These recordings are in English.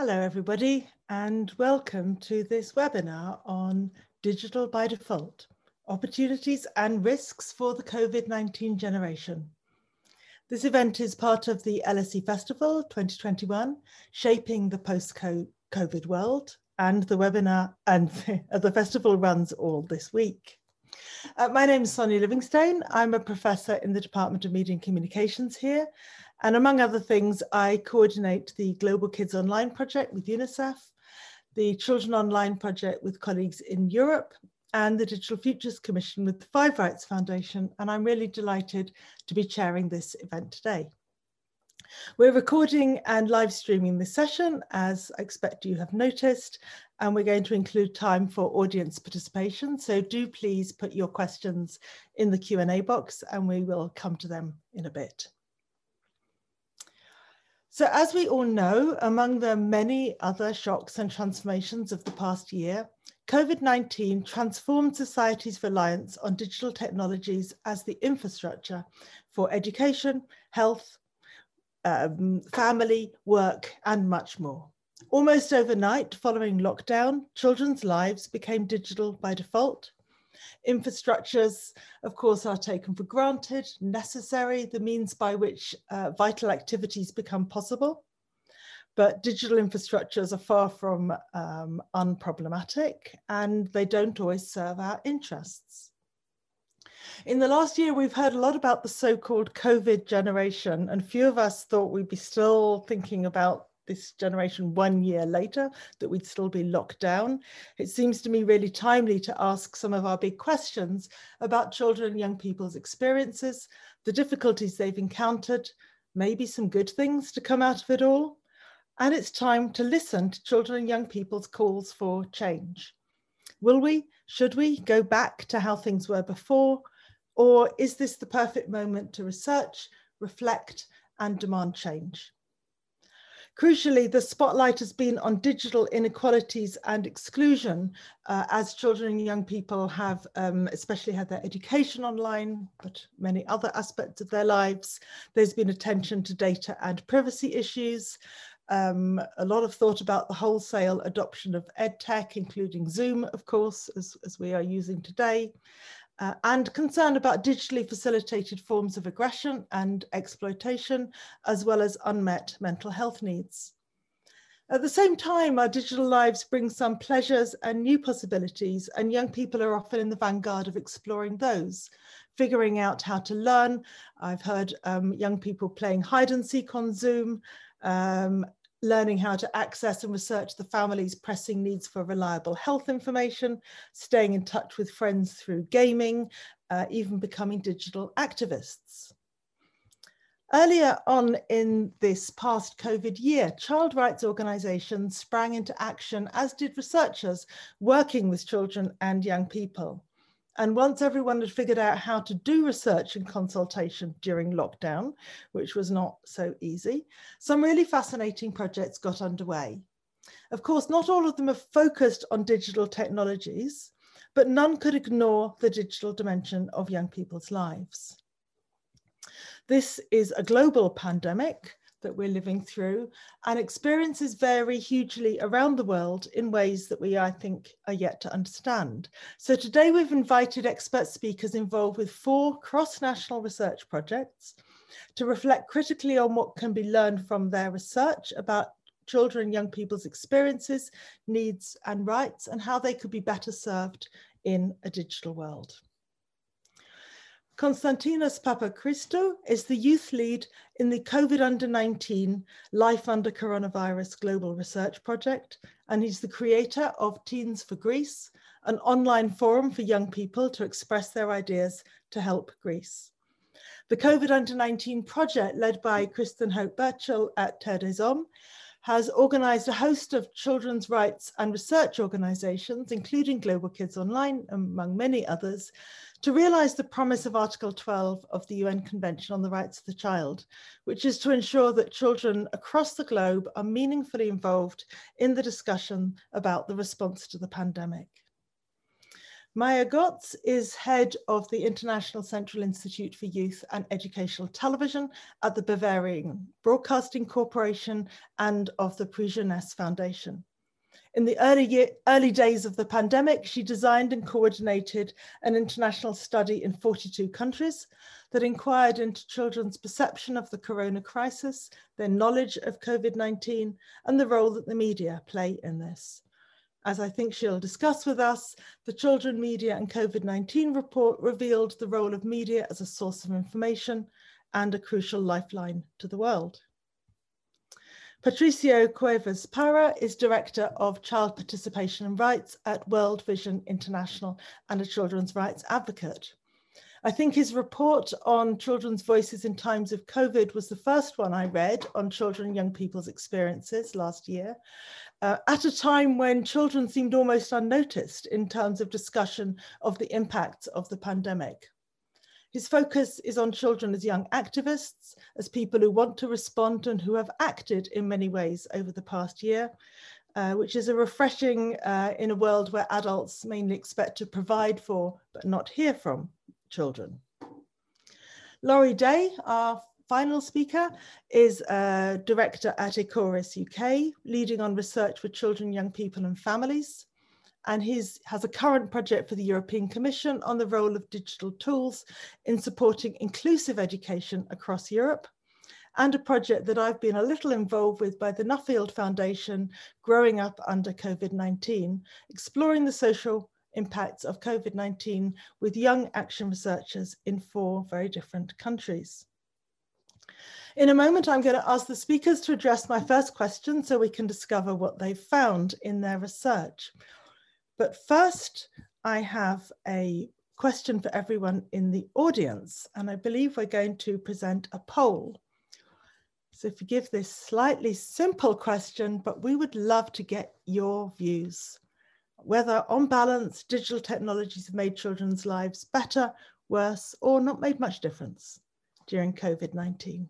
Hello everybody and welcome to this webinar on Digital by Default, Opportunities and Risks for the COVID-19 Generation. This event is part of the LSE Festival 2021, Shaping the Post-COVID World, and the webinar and the festival runs all this week. Uh, my name is Sonia Livingstone. I'm a professor in the Department of Media and Communications here. And among other things, I coordinate the Global Kids Online project with UNICEF, the Children Online project with colleagues in Europe, and the Digital Futures Commission with the Five Rights Foundation. And I'm really delighted to be chairing this event today. We're recording and live streaming this session, as I expect you have noticed, and we're going to include time for audience participation. So do please put your questions in the Q&A box and we will come to them in a bit. So as we all know, among the many other shocks and transformations of the past year, COVID-19 transformed society's reliance on digital technologies as the infrastructure for education, health, um, family, work, and much more. Almost overnight, following lockdown, children's lives became digital by default. Infrastructures, of course, are taken for granted, necessary, the means by which uh, vital activities become possible. But digital infrastructures are far from um, unproblematic and they don't always serve our interests. In the last year, we've heard a lot about the so-called COVID generation, and few of us thought we'd be still thinking about this generation one year later, that we'd still be locked down. It seems to me really timely to ask some of our big questions about children and young people's experiences, the difficulties they've encountered, maybe some good things to come out of it all. And it's time to listen to children and young people's calls for change. Will we, should we go back to how things were before? Or is this the perfect moment to research, reflect, and demand change? Crucially, the spotlight has been on digital inequalities and exclusion uh, as children and young people have um, especially had their education online, but many other aspects of their lives. There's been attention to data and privacy issues, um, a lot of thought about the wholesale adoption of EdTech, including Zoom, of course, as, as we are using today uh, and concern about digitally facilitated forms of aggression and exploitation, as well as unmet mental health needs. At the same time, our digital lives bring some pleasures and new possibilities, and young people are often in the vanguard of exploring those, figuring out how to learn. I've heard um, young people playing hide and seek on Zoom, um, learning how to access and research the family's pressing needs for reliable health information, staying in touch with friends through gaming, uh, even becoming digital activists. Earlier on in this past COVID year, child rights organisations sprang into action, as did researchers working with children and young people. And once everyone had figured out how to do research and consultation during lockdown, which was not so easy, some really fascinating projects got underway. Of course, not all of them are focused on digital technologies, but none could ignore the digital dimension of young people's lives. This is a global pandemic that we're living through and experiences vary hugely around the world in ways that we, I think, are yet to understand. So today we've invited expert speakers involved with four cross-national research projects to reflect critically on what can be learned from their research about children and young people's experiences, needs and rights and how they could be better served in a digital world. Konstantinos Papachristou is the youth lead in the COVID under 19 Life Under Coronavirus Global Research Project, and he's the creator of Teens for Greece, an online forum for young people to express their ideas to help Greece. The COVID under 19 project, led by Kristen Hope Birchall at Terre has organised a host of children's rights and research organisations, including Global Kids Online, among many others, to realise the promise of Article 12 of the UN Convention on the Rights of the Child, which is to ensure that children across the globe are meaningfully involved in the discussion about the response to the pandemic. Maya Götz is head of the International Central Institute for Youth and Educational Television at the Bavarian Broadcasting Corporation and of the Prix Jeunesse Foundation. In the early, year, early days of the pandemic, she designed and coordinated an international study in 42 countries that inquired into children's perception of the corona crisis, their knowledge of COVID-19, and the role that the media play in this. As I think she'll discuss with us, the Children, Media and COVID-19 report revealed the role of media as a source of information and a crucial lifeline to the world. Patricio Cuevas Parra is Director of Child Participation and Rights at World Vision International and a children's rights advocate. I think his report on children's voices in times of COVID was the first one I read on children and young people's experiences last year, uh, at a time when children seemed almost unnoticed in terms of discussion of the impacts of the pandemic. His focus is on children as young activists, as people who want to respond and who have acted in many ways over the past year, uh, which is a refreshing uh, in a world where adults mainly expect to provide for but not hear from children. Laurie Day, our final speaker, is a director at Ecorys UK, leading on research with children, young people and families. And he has a current project for the European Commission on the role of digital tools in supporting inclusive education across Europe and a project that I've been a little involved with by the Nuffield Foundation, Growing Up Under COVID-19, exploring the social impacts of COVID-19 with young action researchers in four very different countries. In a moment, I'm going to ask the speakers to address my first question so we can discover what they've found in their research. But first, I have a question for everyone in the audience, and I believe we're going to present a poll. So forgive this slightly simple question, but we would love to get your views whether on balance, digital technologies have made children's lives better, worse, or not made much difference during COVID-19.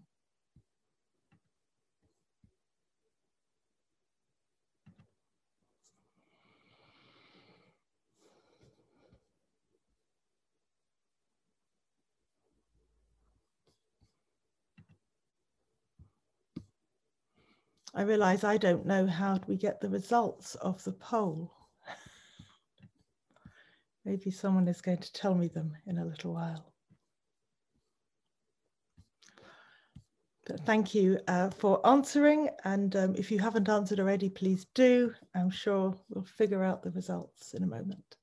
I realize I don't know how we get the results of the poll. Maybe someone is going to tell me them in a little while. But thank you uh, for answering. And um, if you haven't answered already, please do. I'm sure we'll figure out the results in a moment.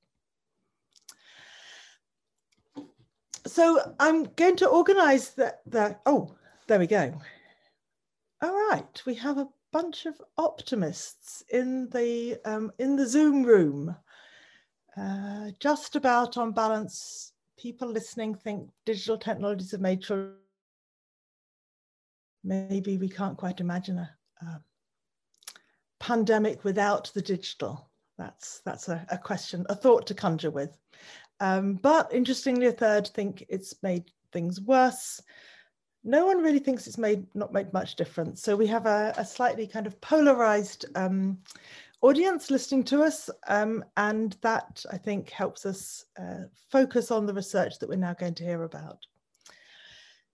So I'm going to organize that. that oh, there we go. All right, we have a bunch of optimists in the um, in the Zoom room. Uh, just about on balance, people listening think digital technologies have made sure maybe we can't quite imagine a, a pandemic without the digital. That's, that's a, a, question, a thought to conjure with. Um, but interestingly, a third think it's made things worse. No one really thinks it's made not made much difference. So we have a, a slightly kind of polarized um, audience listening to us. Um, and that I think helps us uh, focus on the research that we're now going to hear about.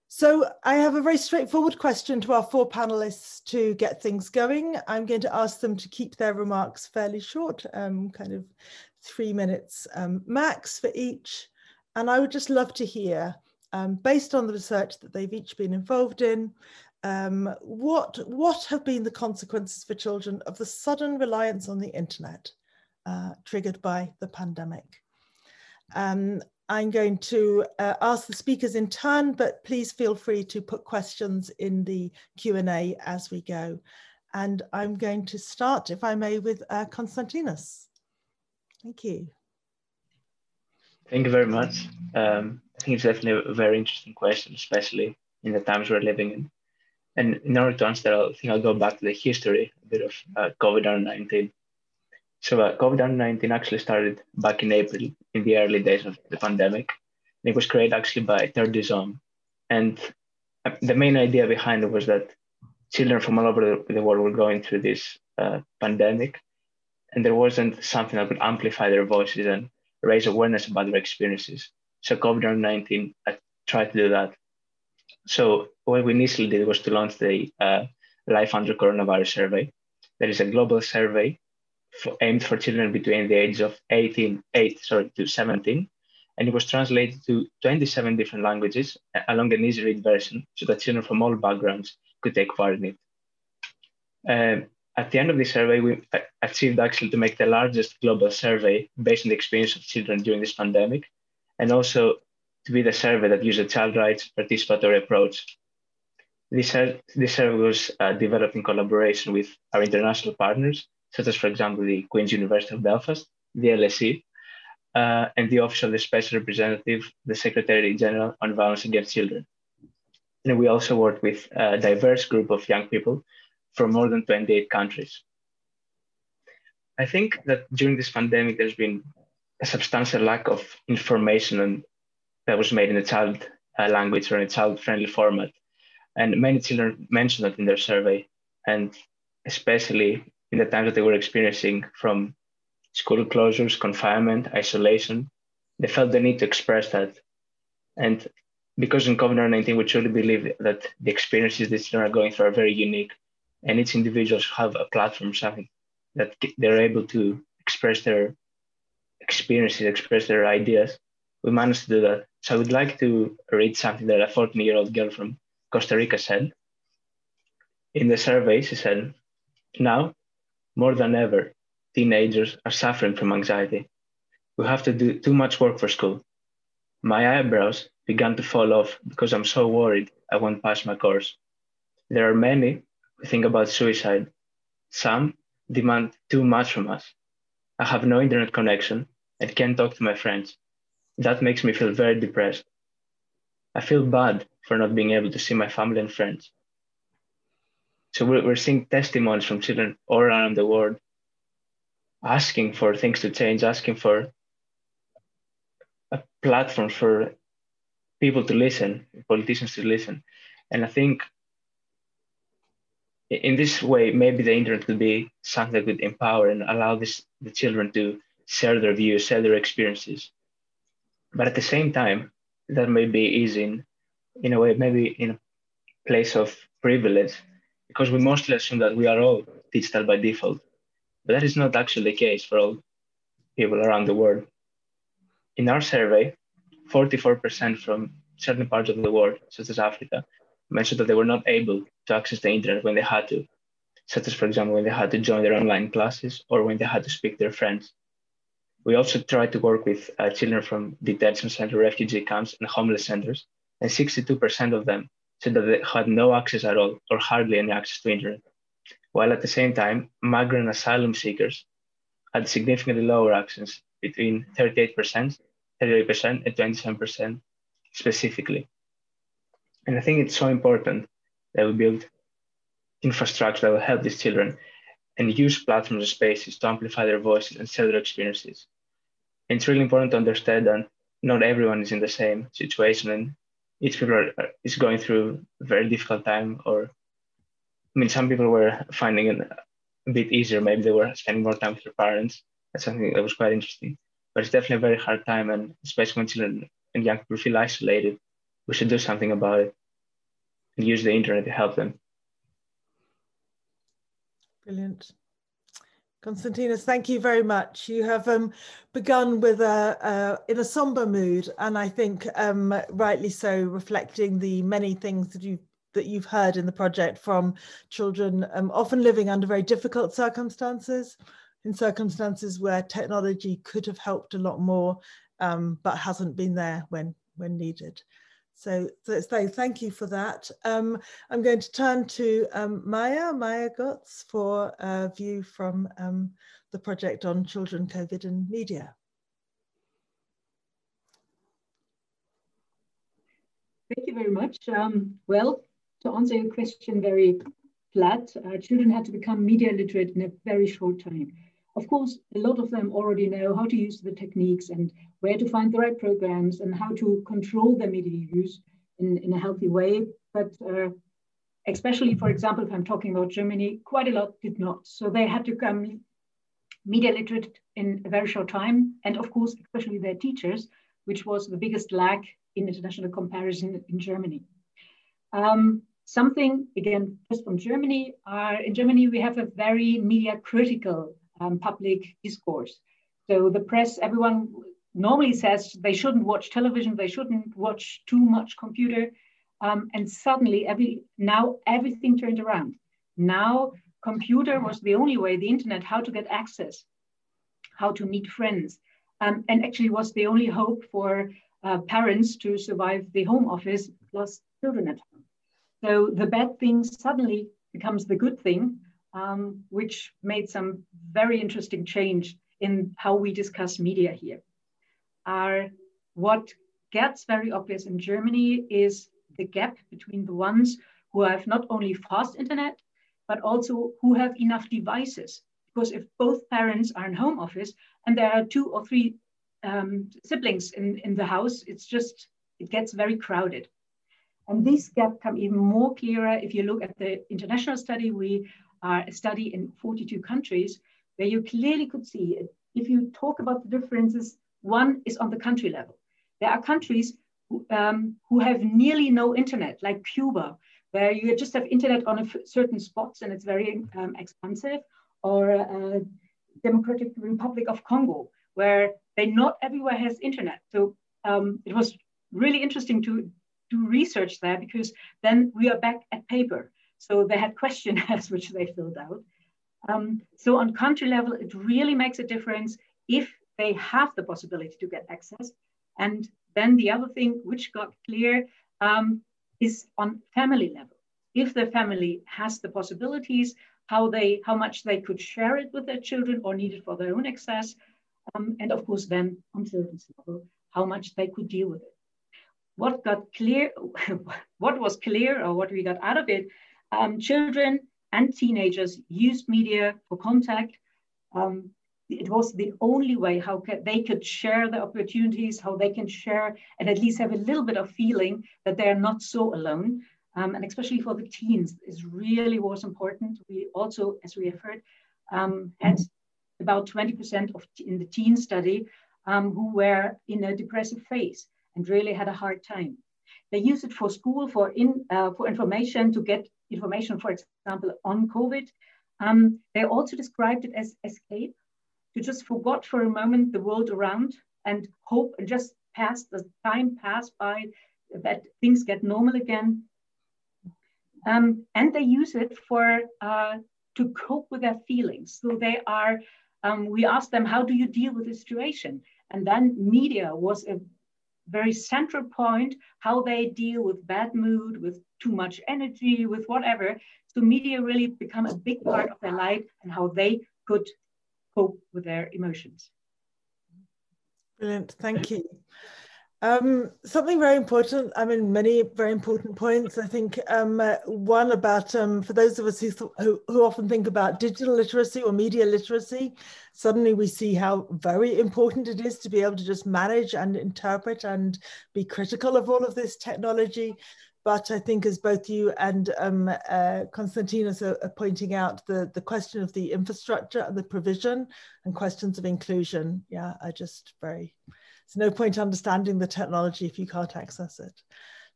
So I have a very straightforward question to our four panelists to get things going. I'm going to ask them to keep their remarks fairly short, um, kind of three minutes um, max for each. And I would just love to hear, um, based on the research that they've each been involved in, um, what, what have been the consequences for children of the sudden reliance on the internet uh, triggered by the pandemic? Um, I'm going to uh, ask the speakers in turn, but please feel free to put questions in the Q&A as we go. And I'm going to start, if I may, with uh, Konstantinos. Thank you. Thank you very much. Um, I think it's definitely a very interesting question, especially in the times we're living in. And in order to answer that, I think I'll go back to the history a bit of uh, COVID-19. So uh, COVID-19 actually started back in April in the early days of the pandemic. And it was created actually by Terre des hommes. And uh, the main idea behind it was that children from all over the world were going through this uh, pandemic. And there wasn't something that would amplify their voices and raise awareness about their experiences. So COVID-19 I tried to do that. So what we initially did was to launch the uh, Life Under Coronavirus survey. That is a global survey for, aimed for children between the ages of 18, 8 sorry, to 17. And it was translated to 27 different languages along an easy read version so that children from all backgrounds could take part in it. Um, at the end of the survey, we achieved actually to make the largest global survey based on the experience of children during this pandemic, and also to be the survey that used a child rights participatory approach. This, this survey was uh, developed in collaboration with our international partners, such as, for example, the Queen's University of Belfast, the LSE, uh, and the Office of the Special Representative, the Secretary General on Violence Against Children. And we also worked with a diverse group of young people from more than 28 countries. I think that during this pandemic, there's been a substantial lack of information that was made in a child uh, language or in a child-friendly format. And many children mentioned that in their survey, and especially in the times that they were experiencing from school closures, confinement, isolation, they felt the need to express that. And because in COVID-19, we truly believe that the experiences these children are going through are very unique and each individual should have a platform, something that they're able to express their experiences, express their ideas. We managed to do that. So I would like to read something that a 14 year old girl from Costa Rica said. In the survey, she said, Now, more than ever, teenagers are suffering from anxiety. We have to do too much work for school. My eyebrows began to fall off because I'm so worried I won't pass my course. There are many think about suicide. Some demand too much from us. I have no internet connection and can't talk to my friends. That makes me feel very depressed. I feel bad for not being able to see my family and friends. So we're seeing testimonies from children all around the world asking for things to change, asking for a platform for people to listen, politicians to listen. And I think in this way, maybe the internet could be something that could empower and allow this, the children to share their views, share their experiences. But at the same time, that may be easy in, in a way, maybe in a place of privilege, because we mostly assume that we are all digital by default. But that is not actually the case for all people around the world. In our survey, 44% from certain parts of the world, such as Africa, mentioned that they were not able to access the internet when they had to, such as, for example, when they had to join their online classes or when they had to speak to their friends. We also tried to work with uh, children from detention center, refugee camps, and homeless centers, and 62% of them said that they had no access at all or hardly any access to internet. While at the same time, migrant asylum seekers had significantly lower access, between 38%, 38% and 27% specifically. And I think it's so important that will build infrastructure that will help these children and use platforms and spaces to amplify their voices and share their experiences. And it's really important to understand that not everyone is in the same situation and each people are, is going through a very difficult time or I mean some people were finding it a bit easier, maybe they were spending more time with their parents. That's something that was quite interesting. But it's definitely a very hard time and especially when children and young people feel isolated, we should do something about it and use the internet to help them. Brilliant. Konstantinos, thank you very much. You have um, begun with a, in a somber mood, and I think um, rightly so, reflecting the many things that you that you've heard in the project from children, um, often living under very difficult circumstances, in circumstances where technology could have helped a lot more, um, but hasn't been there when when needed. So, so, so thank you for that. Um, I'm going to turn to um, Maya, Maya Götz, for a view from um, the project on children, COVID and media. Thank you very much. Um, well, to answer your question very flat, uh, children had to become media literate in a very short time. Of course, a lot of them already know how to use the techniques and where to find the right programs and how to control their media use in, in a healthy way. But uh, especially, for example, if I'm talking about Germany, quite a lot did not. So they had to come media literate in a very short time, and of course, especially their teachers, which was the biggest lag in international comparison in Germany. Um, something, again, just from Germany, uh, in Germany, we have a very media critical um, public discourse. So the press, everyone normally says they shouldn't watch television, they shouldn't watch too much computer. Um, and suddenly every now everything turned around. Now computer was the only way, the internet, how to get access, how to meet friends, um, and actually was the only hope for uh, parents to survive the home office plus children at home. So the bad thing suddenly becomes the good thing, um, which made some very interesting change in how we discuss media here. Are what gets very obvious in Germany is the gap between the ones who have not only fast internet, but also who have enough devices. Because if both parents are in home office and there are two or three um, siblings in, in the house, it's just, it gets very crowded. And this gap come even more clearer if you look at the international study. We are a study in 42 countries where you clearly could see if you talk about the differences, one is on the country level. There are countries who, um, who have nearly no internet, like Cuba, where you just have internet on certain spots and it's very um, expensive, or uh, Democratic Republic of Congo, where they not everywhere has internet. So um, it was really interesting to do research there because then we are back at paper. So they had questionnaires which they filled out. Um, so on country level, it really makes a difference if they have the possibility to get access. And then the other thing which got clear um, is on family level. If the family has the possibilities, how they, how much they could share it with their children or need it for their own access, um, and of course then on children's level, how much they could deal with it. What got clear, what was clear, or what we got out of it, um, children and teenagers used media for contact. Um, it was the only way how they could share the opportunities, how they can share and at least have a little bit of feeling that they're not so alone. Um, and especially for the teens, is really was important. We also, as we have heard, um, had about 20% of in the teen study um, who were in a depressive phase and really had a hard time. They use it for school, for in uh, for information to get information, for example, on COVID. Um, they also described it as escape to just forgot for a moment the world around and hope and just pass the time pass by that things get normal again. Um, and they use it for uh, to cope with their feelings. So they are, um, we asked them, how do you deal with the situation? And then media was a very central point, how they deal with bad mood, with too much energy, with whatever. So media really become a big part of their life and how they could cope with their emotions. Brilliant, thank you. Um, something very important, I mean, many very important points. I think um, uh, one about, um, for those of us who, who, who, often think about digital literacy or media literacy, suddenly we see how very important it is to be able to just manage and interpret and be critical of all of this technology. But I think as both you and um, uh, Konstantinos are, are, pointing out, the, the question of the infrastructure and the provision and questions of inclusion, yeah, are just very, there's no point understanding the technology if you can't access it.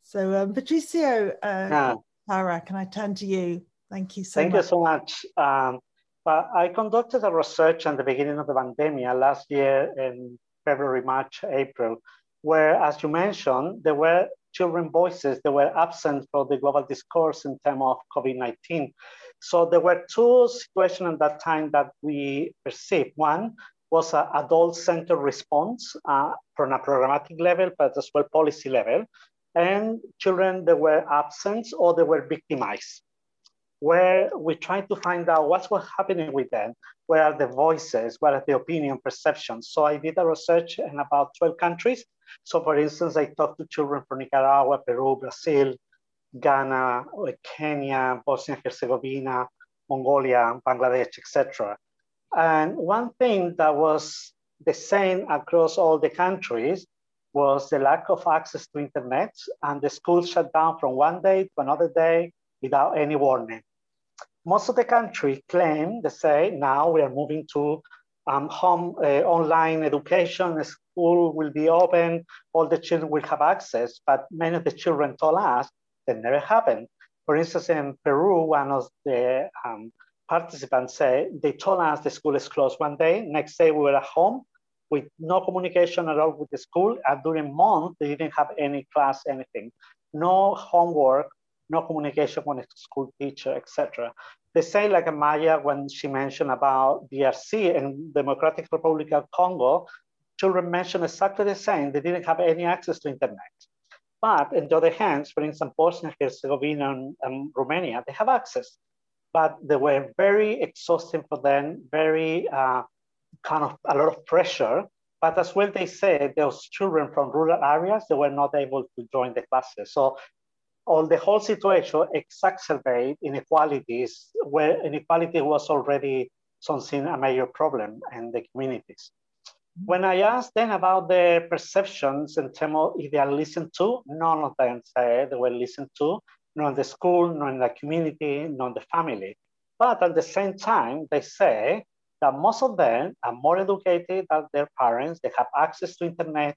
So um, Patricio, uh, yeah. Sarah, can I turn to you? Thank you so Thank much. you so much. Um, I conducted a research at the beginning of the pandemic last year in February, March, April, where, as you mentioned, there were children voices that were absent from the global discourse in terms of COVID-19. So there were two situations at that time that we perceived. One was an adult-centered response uh, from a programmatic level, but as well policy level, and children that were absent or they were victimized where we try to find out what's what's happening with them, where are the voices, what are the opinion perceptions. So I did a research in about 12 countries. So for instance, I talked to children from Nicaragua, Peru, Brazil, Ghana, uh, Kenya, Bosnia and Herzegovina, Mongolia, Bangladesh, etc. And one thing that was the same across all the countries was the lack of access to internet and the schools shut down from one day to another day without any warning most of the country claim, they say, now we are moving to um, home uh, online education, school will be open, all the children will have access, but many of the children told us that never happened. For instance, in Peru, one of the um, participants said, they told us the school is closed one day, next day we were at home with no communication at all with the school, and during month, they didn't have any class, anything. No homework, no communication with a school teacher, etc. They say like Maya when she mentioned about DRC and Democratic Republic of Congo, children mentioned exactly the same. They didn't have any access to internet. But on the other hand, for instance, Bosnia Herzegovina and, and Romania, they have access, but they were very exhausting for them, very uh, kind of a lot of pressure. But as well, they said those children from rural areas, they were not able to join the classes. So all the whole situation exacerbate inequalities where inequality was already something a major problem in the communities. When I asked them about their perceptions in terms of if they are listened to, none of them said they were listened to, nor in the school, nor in the community, nor in the family. But at the same time, they say that most of them are more educated than their parents. They have access to internet,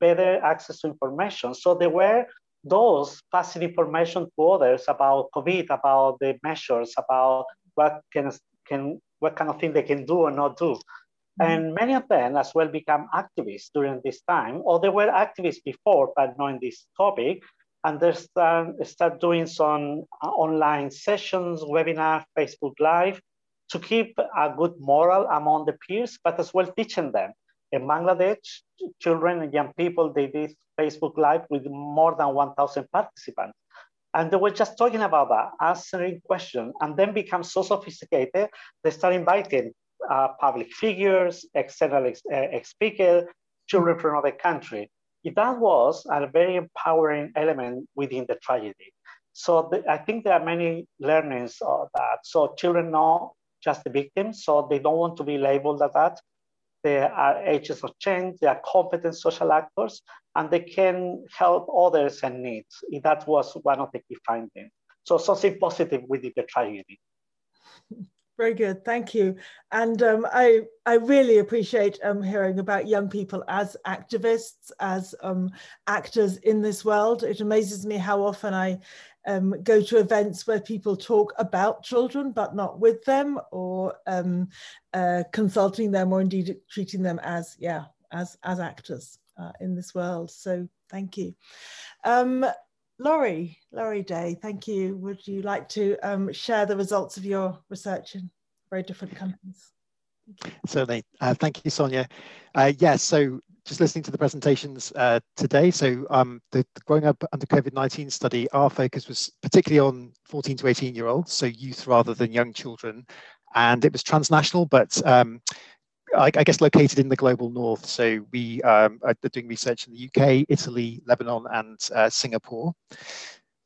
better access to information. So they were those passing information to others about COVID, about the measures, about what can, can what kind of thing they can do or not do. Mm-hmm. And many of them as well become activists during this time, or they were activists before, but knowing this topic, and they start, start doing some uh, online sessions, webinar, Facebook Live, to keep a good moral among the peers, but as well teaching them. In Bangladesh, children and young people, they did Facebook Live with more than 1,000 participants. And they were just talking about that, answering questions, and then become so sophisticated, they start inviting uh, public figures, external ex uh, speakers, children from other country. That was a very empowering element within the tragedy. So the, I think there are many learnings of that. So children know just the victims, so they don't want to be labeled as that. They are agents of change, they are competent social actors, and they can help others in need. That was one of the key findings. So something positive within the tragedy. Very good, thank you. And um, I, I really appreciate um, hearing about young people as activists, as um, actors in this world. It amazes me how often I um, go to events where people talk about children but not with them or um, uh, consulting them or indeed treating them as yeah as as actors uh, in this world so thank you um, Laurie, Laurie Day, thank you. Would you like to um, share the results of your research in very different countries? Certainly. Uh, thank you, Sonia. Uh, yes, yeah, so just listening to the presentations uh, today. So um, the, the, Growing Up Under COVID-19 study, our focus was particularly on 14 to 18 year olds, so youth rather than young children. And it was transnational, but um, I, I, guess located in the global north. So we um, are doing research in the UK, Italy, Lebanon, and uh, Singapore.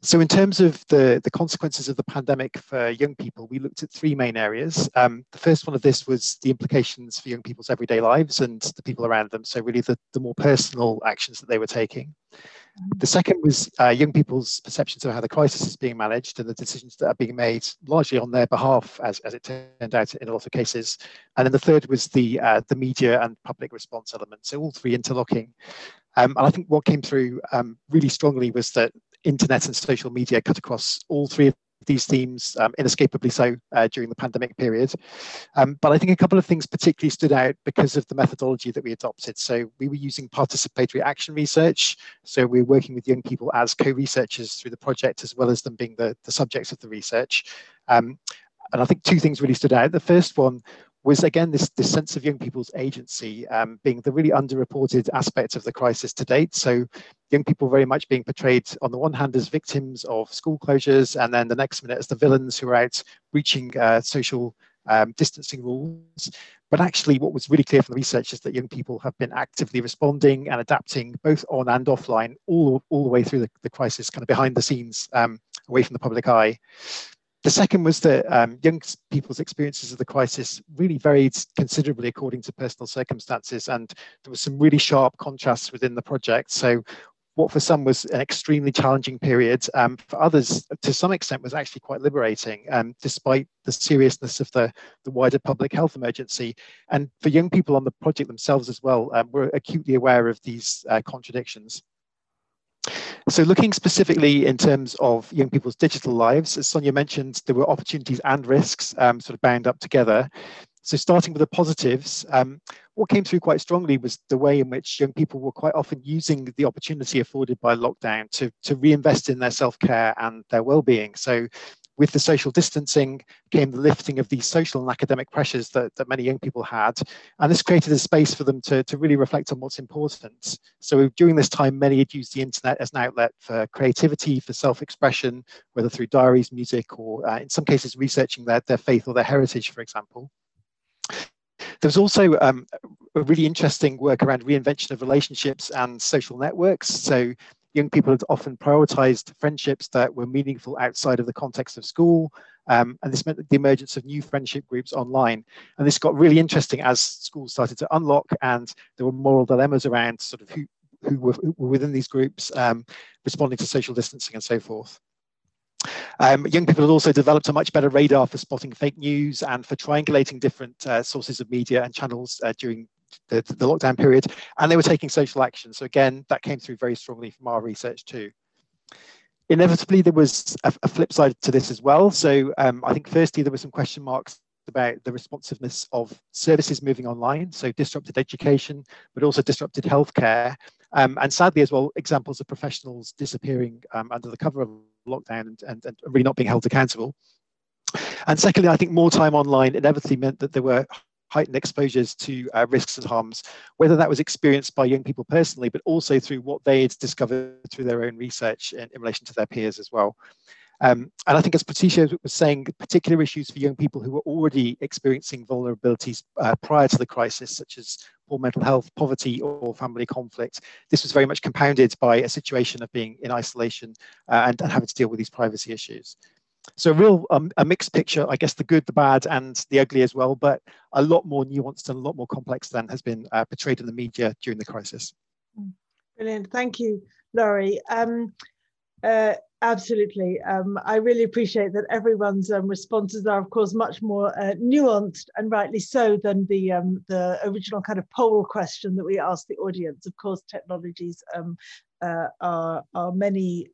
So in terms of the, the consequences of the pandemic for young people, we looked at three main areas. Um, the first one of this was the implications for young people's everyday lives and the people around them. So really the, the more personal actions that they were taking. The second was uh, young people's perceptions of how the crisis is being managed and the decisions that are being made largely on their behalf, as, as it turned out in a lot of cases. And then the third was the, uh, the media and public response element. So all three interlocking. Um, and I think what came through um, really strongly was that internet and social media cut across all three of these themes um, inescapably so uh, during the pandemic period. Um, but I think a couple of things particularly stood out because of the methodology that we adopted. So we were using participatory action research. So we were working with young people as co-researchers through the project as well as them being the, the subjects of the research. Um, and I think two things really stood out. The first one was again this, this sense of young people's agency um, being the really underreported aspect of the crisis to date. So young people very much being portrayed on the one hand as victims of school closures and then the next minute as the villains who are out breaching uh, social um, distancing rules. But actually what was really clear from the research is that young people have been actively responding and adapting both on and offline all, all the way through the, the crisis, kind of behind the scenes, um, away from the public eye. The second was that um, young people's experiences of the crisis really varied considerably according to personal circumstances, and there was some really sharp contrasts within the project. So what for some was an extremely challenging period, um, for others, to some extent, was actually quite liberating, um, despite the seriousness of the, the wider public health emergency. And for young people on the project themselves as well, um, we're acutely aware of these uh, contradictions. So looking specifically in terms of young people's digital lives, as Sonia mentioned, there were opportunities and risks um, sort of bound up together. So starting with the positives, um, what came through quite strongly was the way in which young people were quite often using the opportunity afforded by lockdown to, to reinvest in their self-care and their well-being. So with the social distancing came the lifting of these social and academic pressures that, that many young people had. And this created a space for them to, to really reflect on what's important. So during this time, many had used the internet as an outlet for creativity, for self-expression, whether through diaries, music, or uh, in some cases, researching their, their faith or their heritage, for example. There's also um, a really interesting work around reinvention of relationships and social networks. So young people had often prioritized friendships that were meaningful outside of the context of school. Um, and this meant the emergence of new friendship groups online. And this got really interesting as schools started to unlock and there were moral dilemmas around sort of who, who, were, who were within these groups, um, responding to social distancing and so forth. Um, young people had also developed a much better radar for spotting fake news and for triangulating different uh, sources of media and channels uh, during the, the, lockdown period. And they were taking social action. So again, that came through very strongly from our research too. Inevitably, there was a, a flip side to this as well. So um, I think firstly, there were some question marks about the responsiveness of services moving online, so disrupted education, but also disrupted healthcare. Um, and sadly as well, examples of professionals disappearing um, under the cover of lockdown and, and, and really not being held accountable. And secondly, I think more time online inevitably meant that there were heightened exposures to uh, risks and harms, whether that was experienced by young people personally, but also through what they had discovered through their own research in, in relation to their peers as well. Um, and I think as Patricia was saying, particular issues for young people who were already experiencing vulnerabilities uh, prior to the crisis, such as poor mental health, poverty, or family conflict. This was very much compounded by a situation of being in isolation uh, and, and having to deal with these privacy issues. So real um, a mixed picture, I guess the good, the bad, and the ugly as well, but a lot more nuanced and a lot more complex than has been uh, portrayed in the media during the crisis. Brilliant, thank you, Laurie. Um, uh, absolutely. Um, I really appreciate that everyone's um, responses are, of course, much more uh, nuanced and rightly so than the um, the original kind of poll question that we asked the audience. Of course, technologies um, uh, are are many.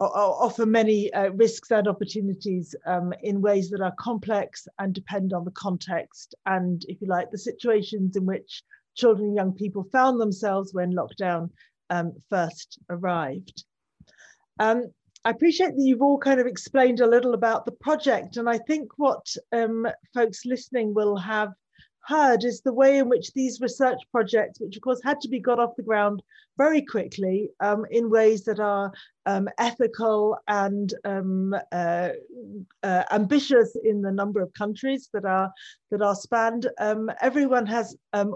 Um, offer many uh, risks and opportunities um, in ways that are complex and depend on the context and, if you like, the situations in which children and young people found themselves when lockdown first arrived. Um, I appreciate that you've all kind of explained a little about the project, and I think what um, folks listening will have heard is the way in which these research projects, which of course had to be got off the ground very quickly um, in ways that are um, ethical and um, uh, uh, ambitious in the number of countries that are that are spanned. Um, everyone has um,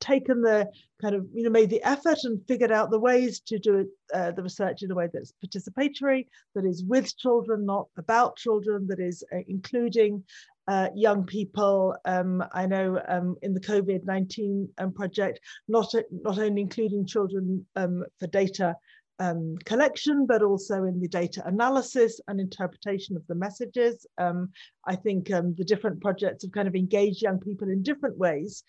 taken the kind of you know made the effort and figured out the ways to do uh, the research in a way that's participatory that is with children not about children that is uh, including uh, young people um, i know um, in the covid-19 um, project not not only including children um, for data um, collection, but also in the data analysis and interpretation of the messages. Um, I think um, the different projects have kind of engaged young people in different ways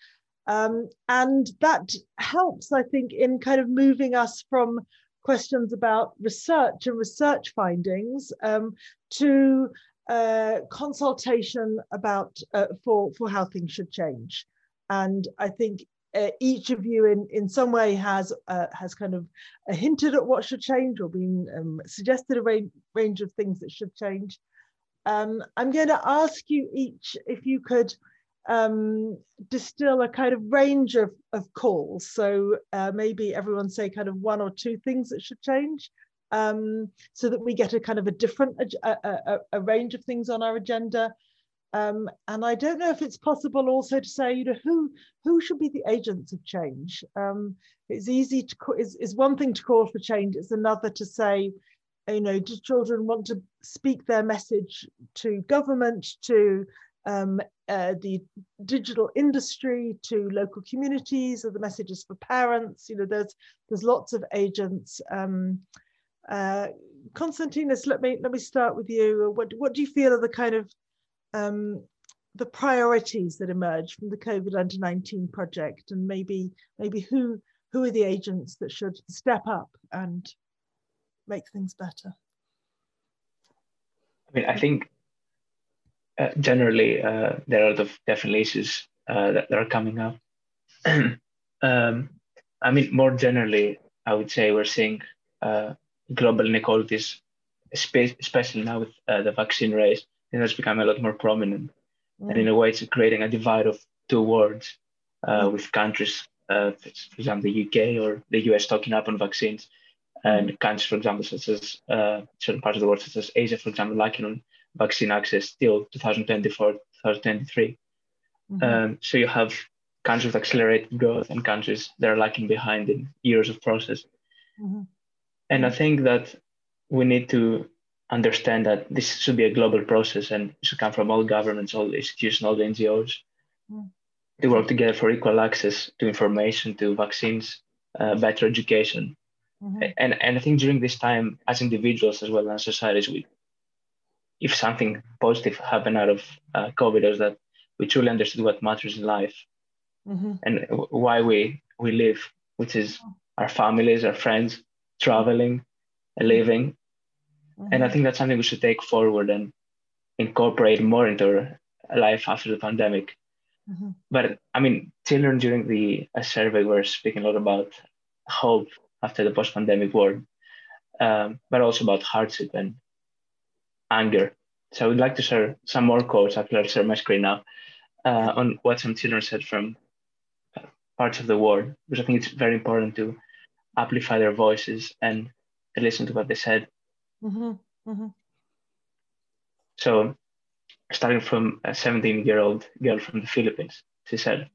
um, and that helps, I think, in kind of moving us from questions about research and research findings to uh, consultation about uh, for, for how things should change. And I think uh, each of you in, in some way has uh, has kind of uh, hinted at what should change or been um, suggested a range, range of things that should change. Um, I'm going to ask you each if you could um, distill a kind of range of, of calls. So maybe everyone say kind of one or two things that should change um, so that we get a kind of a different, a, a, a range of things on our agenda. Um, and I don't know if it's possible also to say, you know, who who should be the agents of change? Um, it's easy to, is, is one thing to call for change, it's another to say, you know, do children want to speak their message to government, to um, uh, the digital industry to local communities or the messages for parents you know there's there's lots of agents um, uh, Konstantinos, let me let me start with you. What what do you feel are the kind of um, the priorities that emerge from the COVID under nineteen project, and maybe maybe who who are the agents that should step up and make things better? I mean, I think uh, generally uh, there are the definitely issues uh, that, that, are coming up. um, I mean, more generally, I would say we're seeing uh, global inequalities, especially now with uh, the vaccine race, it has become a lot more prominent. Mm. And in a way, it's creating a divide of two worlds uh, mm. with countries, uh, for example, the UK or the US talking up on vaccines, and countries, for example, such as uh, certain parts of the world, such as Asia, for example, lacking on vaccine access till 2024, 2023. Mm-hmm. Um, so you have countries with accelerated growth and countries that are lacking behind in years of process. Mm-hmm. And I think that we need to understand that this should be a global process and it should come from all governments, all institutions, all the NGOs mm. to work together for equal access to information, to vaccines, uh, better education. Mm-hmm. And, and I think during this time, as individuals as well as societies, we, if something positive happened out of uh, COVID, is that we truly understood what matters in life mm-hmm. and why we, we live, which is mm. our families, our friends, traveling, living. Mm-hmm. And I think that's something we should take forward and incorporate more into life after the pandemic. Mm-hmm. But I mean, children during the survey were speaking a lot about hope after the post pandemic world, um, but also about hardship and anger. So I would like to share some more quotes. I'll share my screen now uh, on what some children said from uh, parts of the world, because I think it's very important to amplify their voices and listen to what they said. Mm-hmm. Mm-hmm. So, starting from a 17 year old girl from the Philippines, she said,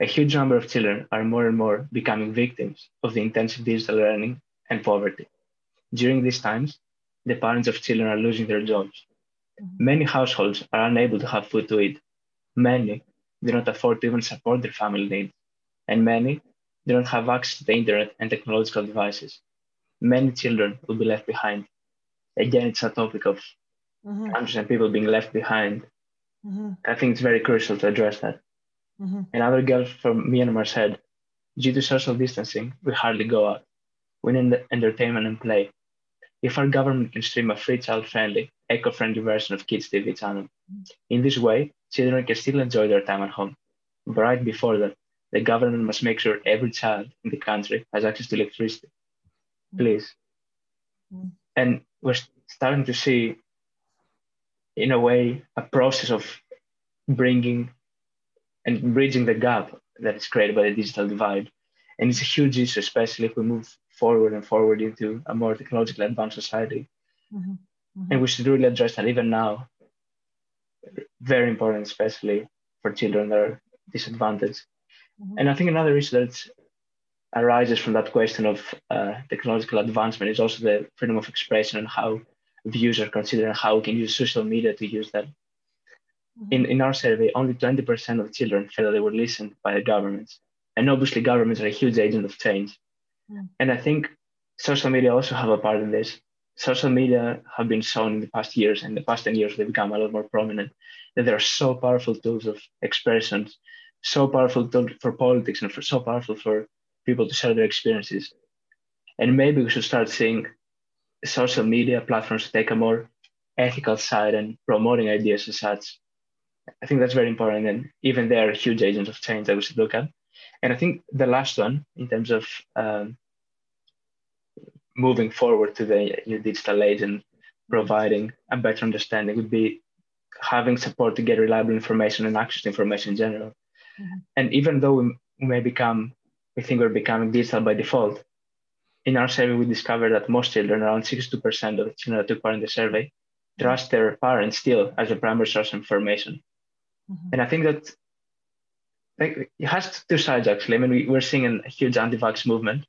A huge number of children are more and more becoming victims of the intensive digital learning and poverty. During these times, the parents of children are losing their jobs. Mm-hmm. Many households are unable to have food to eat. Many do not afford to even support their family needs. And many they don't have access to the internet and technological devices. Many children will be left behind. Again, it's a topic of mm-hmm. countries and people being left behind. Mm-hmm. I think it's very crucial to address that. Mm-hmm. Another girl from Myanmar said, due to social distancing, we hardly go out. We need entertainment and play. If our government can stream a free, child-friendly, eco-friendly version of Kids TV channel, in this way, children can still enjoy their time at home. But right before that, the government must make sure every child in the country has access to electricity. Please. Mm. And we're starting to see, in a way, a process of bringing and bridging the gap that is created by the digital divide. And it's a huge issue, especially if we move forward and forward into a more technologically advanced society. Mm-hmm. Mm-hmm. And we should really address that even now. Very important, especially for children that are disadvantaged. Mm-hmm. And I think another issue that arises from that question of uh, technological advancement is also the freedom of expression and how views are considered and how we can use social media to use that. Mm-hmm. In, in our survey, only 20% of children felt that they were listened by the governments. And obviously, governments are a huge agent of change. Mm. And I think social media also have a part in this. Social media have been shown in the past years, and the past 10 years, they become a lot more prominent, that they are so powerful tools of expression so powerful for politics and for so powerful for people to share their experiences. And maybe we should start seeing social media platforms take a more ethical side and promoting ideas as such. I think that's very important. And even they are huge agents of change that we should look at. And I think the last one, in terms of um, moving forward to the new digital age and providing a better understanding, would be having support to get reliable information and access to information in general. Mm-hmm. And even though we may become, we think we're becoming digital by default, in our survey, we discovered that most children, around 62% of the children that took part in the survey, trust their parents still as a primary source of information. Mm-hmm. And I think that like, it has two sides, actually. I mean, we, we're seeing a huge anti-vax movement,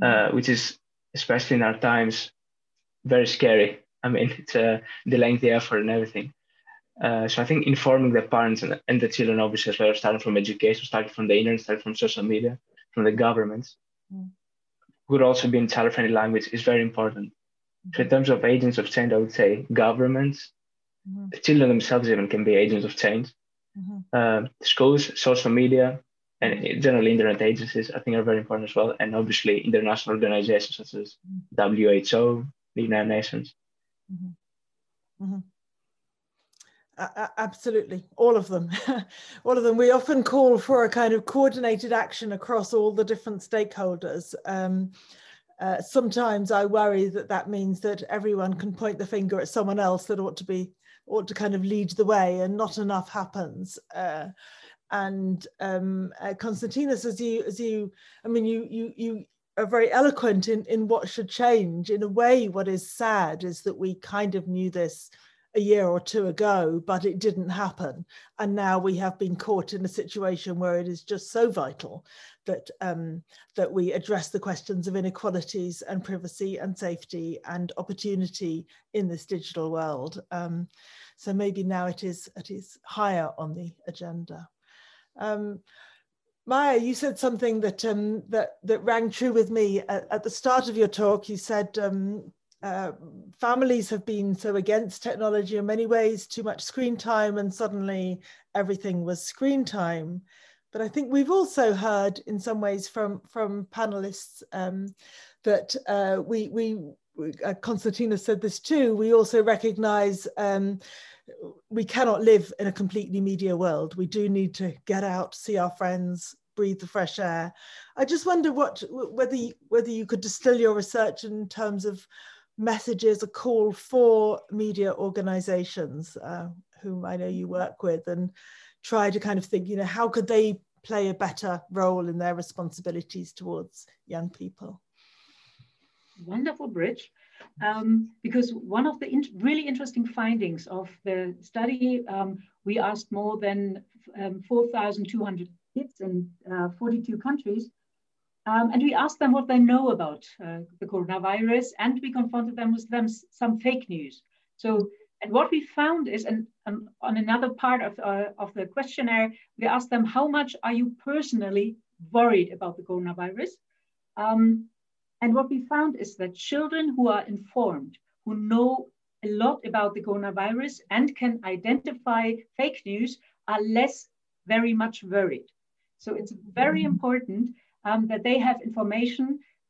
mm-hmm. uh, which is, especially in our times, very scary. I mean, it's uh, delaying the effort and everything. Uh, so I think informing the parents and, and the children, obviously, as well, starting from education, starting from the internet, starting from social media, from the governments, mm. would also be in child-friendly language is very important. Mm-hmm. So in terms of agents of change, I would say governments, mm-hmm. the children themselves even can be agents of change. Mm-hmm. Uh, schools, social media, and generally internet agencies, I think are very important as well. And obviously international organizations such as WHO, the United Nations. Mm-hmm. Mm-hmm. Uh, absolutely, all of them. all of them. We often call for a kind of coordinated action across all the different stakeholders. Um, uh, sometimes I worry that that means that everyone can point the finger at someone else that ought to be ought to kind of lead the way, and not enough happens. Uh, and um, uh, Konstantinos, as you as you, I mean, you you you are very eloquent in in what should change. In a way, what is sad is that we kind of knew this a year or two ago, but it didn't happen. And now we have been caught in a situation where it is just so vital that, um, that we address the questions of inequalities and privacy and safety and opportunity in this digital world. Um, so maybe now it is, it is higher on the agenda. Um, Maya, you said something that um, that that rang true with me at, at, the start of your talk. You said um, uh, families have been so against technology in many ways, too much screen time, and suddenly everything was screen time. But I think we've also heard, in some ways, from from panelists um, that uh, we we uh, Konstantinos said this too. We also recognise um, we cannot live in a completely media world. We do need to get out, see our friends, breathe the fresh air. I just wonder what whether whether you could distill your research in terms of messages, a call for media organizations, uh, whom I know you work with, and try to kind of think, you know, how could they play a better role in their responsibilities towards young people? Wonderful bridge. Um, because one of the in really interesting findings of the study, um, we asked more than um, 4,200 kids in uh, 42 countries um, and we asked them what they know about uh, the coronavirus, and we confronted them with them some fake news. So, and what we found is, and um, on another part of, uh, of the questionnaire, we asked them, how much are you personally worried about the coronavirus? Um, and what we found is that children who are informed, who know a lot about the coronavirus and can identify fake news are less very much worried. So it's very mm-hmm. important um, that they have information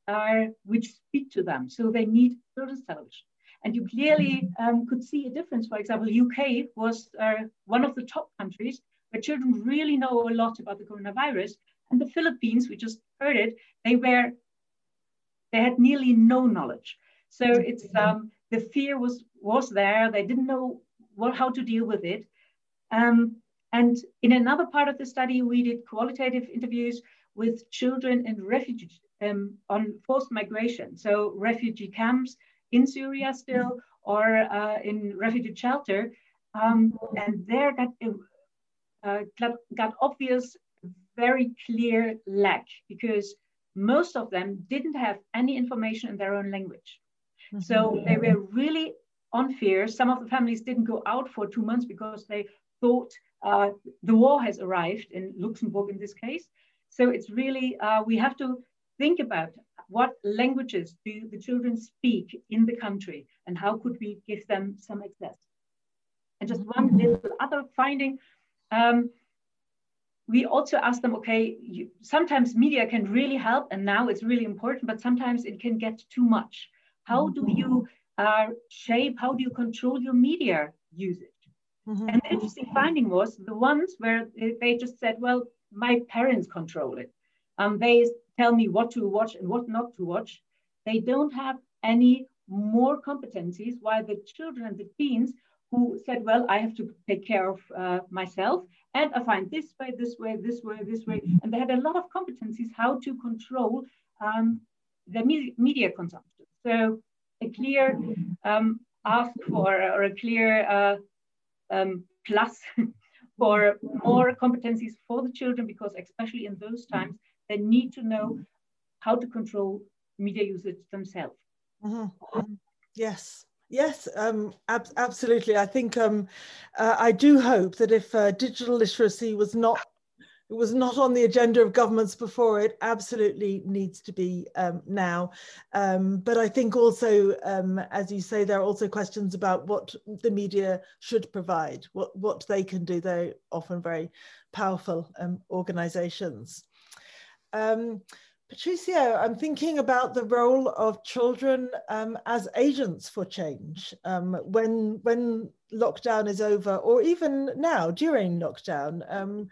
uh, which speak to them. So they need children's television. And you clearly um, could see a difference. For example, UK was uh, one of the top countries where children really know a lot about the coronavirus. And the Philippines, we just heard it, they were, they had nearly no knowledge. So it's um, the fear was was there. They didn't know what how to deal with it. Um, and in another part of the study, we did qualitative interviews with children and refugees um, on forced migration. So refugee camps in Syria still or uh, in refugee shelter. Um, and there got, uh, got, got obvious, very clear lack because most of them didn't have any information in their own language. Mm-hmm. So they were really on fear. Some of the families didn't go out for two months because they thought uh, the war has arrived in Luxembourg in this case. So it's really, uh, we have to think about what languages do the children speak in the country and how could we give them some access. And just one little other finding, um, we also ask them, okay, you, sometimes media can really help and now it's really important, but sometimes it can get too much. How do you uh, shape, how do you control your media usage? Mm-hmm. And the interesting finding was the ones where they just said, well, my parents control it. Um, they tell me what to watch and what not to watch. They don't have any more competencies, while the children and the teens who said, well, I have to take care of uh, myself and I find this way, this way, this way, this way. And they had a lot of competencies how to control um, media consumption. So a clear um, ask for or a clear uh, um, plus for more competencies for the children because especially in those times they need to know how to control media usage themselves mm-hmm. yes Yes, um, ab absolutely. I think um, uh, I do hope that if uh, digital literacy was not it was not on the agenda of governments before, it absolutely needs to be um, now. Um, but I think also, um, as you say, there are also questions about what the media should provide, what, what they can do. They're often very powerful um, organizations. Um, Patricio, I'm thinking about the role of children um, as agents for change um, when when lockdown is over, or even now during lockdown. Um,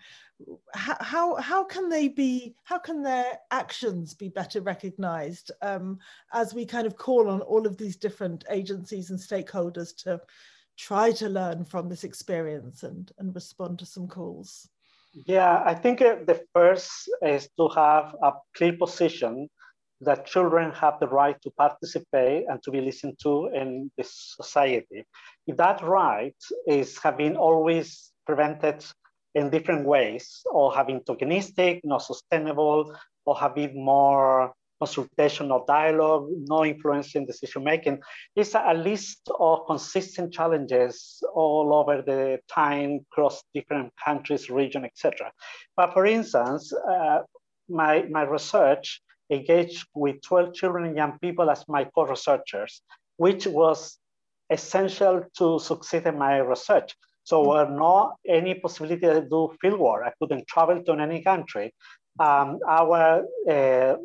how how can they be? How can their actions be better recognised um, as we kind of call on all of these different agencies and stakeholders to try to learn from this experience and and respond to some calls? Yeah, I think uh, the first is to have a clear position that children have the right to participate and to be listened to in this society. If that right is having always prevented in different ways, or having tokenistic, not sustainable, or having more consultation or dialogue, no influence in decision making. It's a list of consistent challenges all over the time, across different countries, region, etc. But for instance, uh, my, my research engaged with 12 children and young people as my co-researchers, which was essential to succeed in my research. So there were not any possibility to do fieldwork. I couldn't travel to any country. Um, our uh,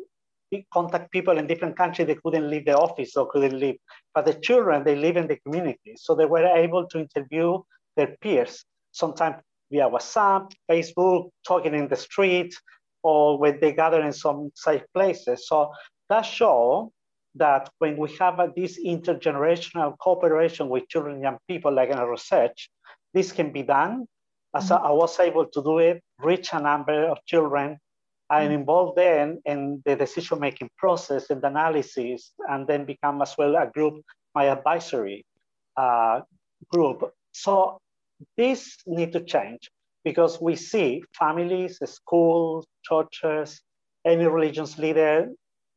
contact people in different countries, they couldn't leave the office or couldn't leave. But the children, they live in the community. So they were able to interview their peers, sometimes via WhatsApp, Facebook, talking in the street, or when they gather in some safe places. So that show that when we have a, this intergenerational cooperation with children and young people, like in a research, this can be done. As mm -hmm. I was able to do it, reach a number of children I'm mm. involved then in the decision-making process and analysis, and then become as well a group, my advisory uh, group. So this need to change because we see families, schools, churches, any religious leader,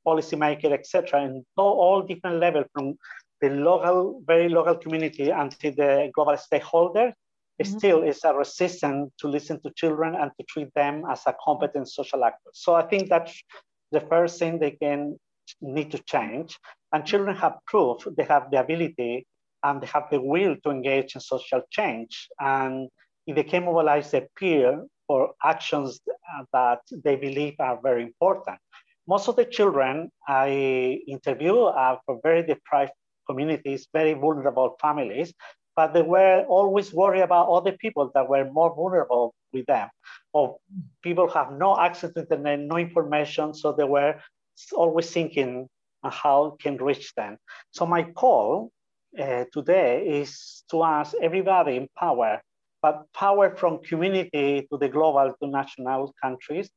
policymaker, etc., and all different levels from the local, very local community until the global stakeholder mm-hmm. still is a resistance to listen to children and to treat them as a competent social actor. So I think that's the first thing they can need to change. And children have proof they have the ability and they have the will to engage in social change. And if they can mobilize their peer for actions that they believe are very important. Most of the children I interview are from very deprived communities, very vulnerable families, but they were always worried about other people that were more vulnerable with them, or people have no access to internet, no information, so they were always thinking how can reach them. So my call uh, today is to ask everybody in power, but power from community to the global to national countries,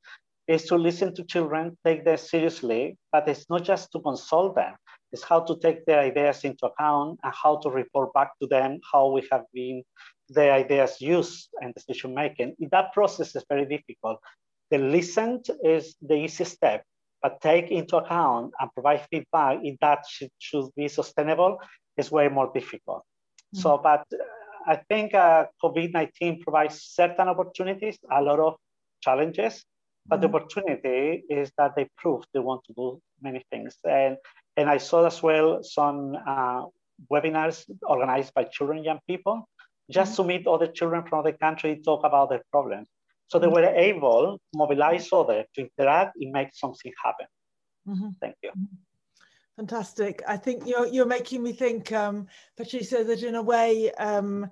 is to listen to children, take them seriously, but it's not just to console them, is how to take their ideas into account and how to report back to them how we have been the ideas used in decision making. That process is very difficult. The listen is the easy step, but take into account and provide feedback if that should, should be sustainable is way more difficult. Mm-hmm. So, but I think uh, COVID-19 provides certain opportunities, a lot of challenges, but mm-hmm. the opportunity is that they prove they want to do many things. And and I saw as well some uh, webinars organized by children, young people, just mm-hmm. to meet other children from the country, talk about their problems. So they mm-hmm. were able to mobilize others to interact and make something happen. Mm-hmm. Thank you. Mm-hmm. Fantastic. I think you're, you're making me think, um, Patricio, that in a way, um,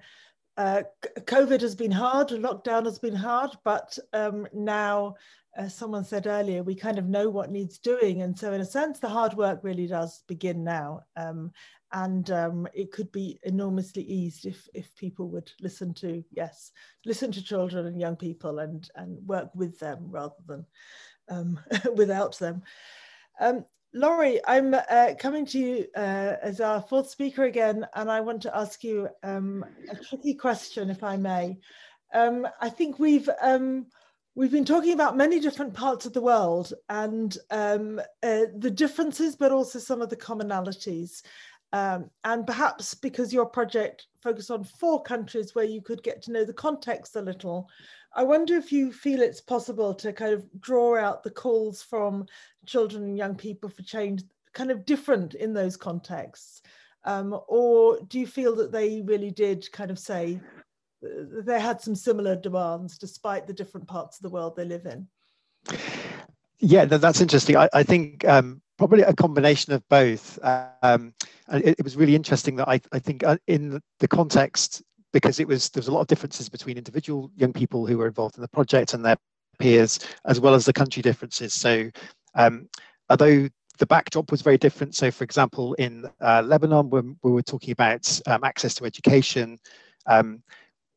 uh, COVID has been hard, lockdown has been hard, but um, now as someone said earlier, we kind of know what needs doing. And so in a sense, the hard work really does begin now. Um, and um, it could be enormously eased if, if people would listen to, yes, listen to children and young people and, and work with them rather than um, without them. Um, Laurie, I'm uh, coming to you uh, as our fourth speaker again, and I want to ask you um, a tricky question, if I may. Um, I think we've We've been talking about many different parts of the world and um, uh, the differences, but also some of the commonalities. Um, and perhaps because your project focused on four countries where you could get to know the context a little, I wonder if you feel it's possible to kind of draw out the calls from children and young people for change kind of different in those contexts? Um, or do you feel that they really did kind of say they had some similar demands despite the different parts of the world they live in? Yeah, that's interesting. I, I think um, probably a combination of both. Um, it, it, was really interesting that I, I think uh, in the context, because it was there was a lot of differences between individual young people who were involved in the project and their peers, as well as the country differences. So, um, although the backdrop was very different. So, for example, in uh, Lebanon, when we were talking about um, access to education, um,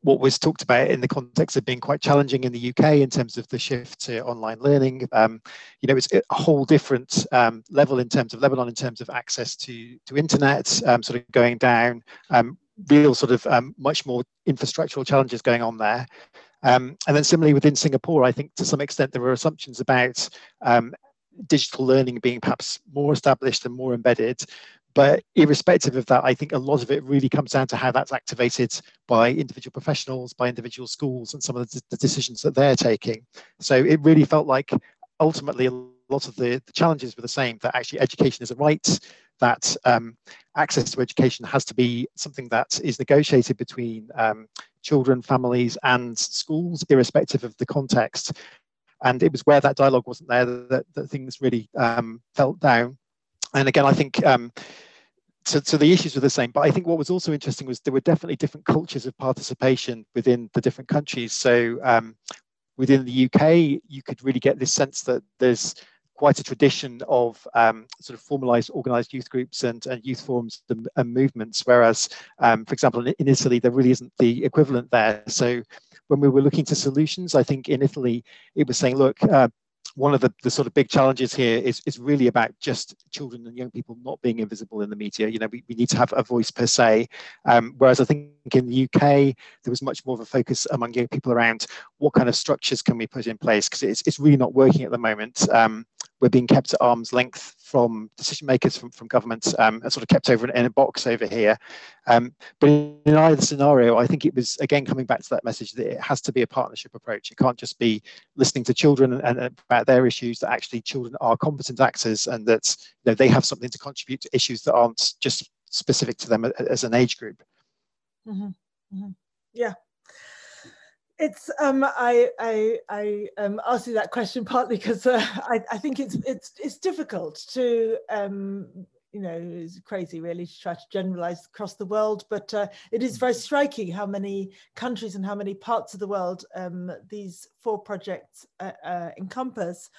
what was talked about in the context of being quite challenging in the UK in terms of the shift to online learning. Um, you know, it's a whole different um, level in terms of Lebanon, in terms of access to to internet, um, sort of going down. Um, real sort of um, much more infrastructural challenges going on there. Um, and then similarly within Singapore, I think to some extent there were assumptions about digital learning being perhaps more established and more embedded, but irrespective of that, I think a lot of it really comes down to how that's activated by individual professionals, by individual schools, and some of the, the decisions that they're taking. So it really felt like ultimately a lot of the, the challenges were the same that actually education is a right, that um, access to education has to be something that is negotiated between um, children, families, and schools, irrespective of the context. And it was where that dialogue wasn't there that, that things really um, felt down and again, I think um, so, so the issues were the same. But I think what was also interesting was there were definitely different cultures of participation within the different countries. So um, within the UK, you could really get this sense that there's quite a tradition of um, sort of formalized organized youth groups and, and youth forums and, movements, whereas, um, for example, in, in, Italy, there really isn't the equivalent there. So when we were looking to solutions, I think in Italy, it was saying, look, uh, one of the, the sort of big challenges here is, is really about just children and young people not being invisible in the media. You know, we, we need to have a voice per se. Um, whereas I think in the UK, there was much more of a focus among young people around what kind of structures can we put in place because it's, it's really not working at the moment. Um, we're being kept at arm's length from decision makers from, from governments um, and sort of kept over in, in a box over here. Um, but in, either scenario, I think it was again coming back to that message that it has to be a partnership approach. It can't just be listening to children and, and about their issues. That actually children are competent actors and that you know, they have something to contribute to issues that aren't just specific to them as an age group. Mm-hmm. Mm-hmm. Yeah, it's um I I I um asked you that question partly because uh, I I think it's it's it's difficult to um you know it's crazy really to try to generalize across the world but uh, it is very striking how many countries and how many parts of the world um, these four projects uh, uh, encompass.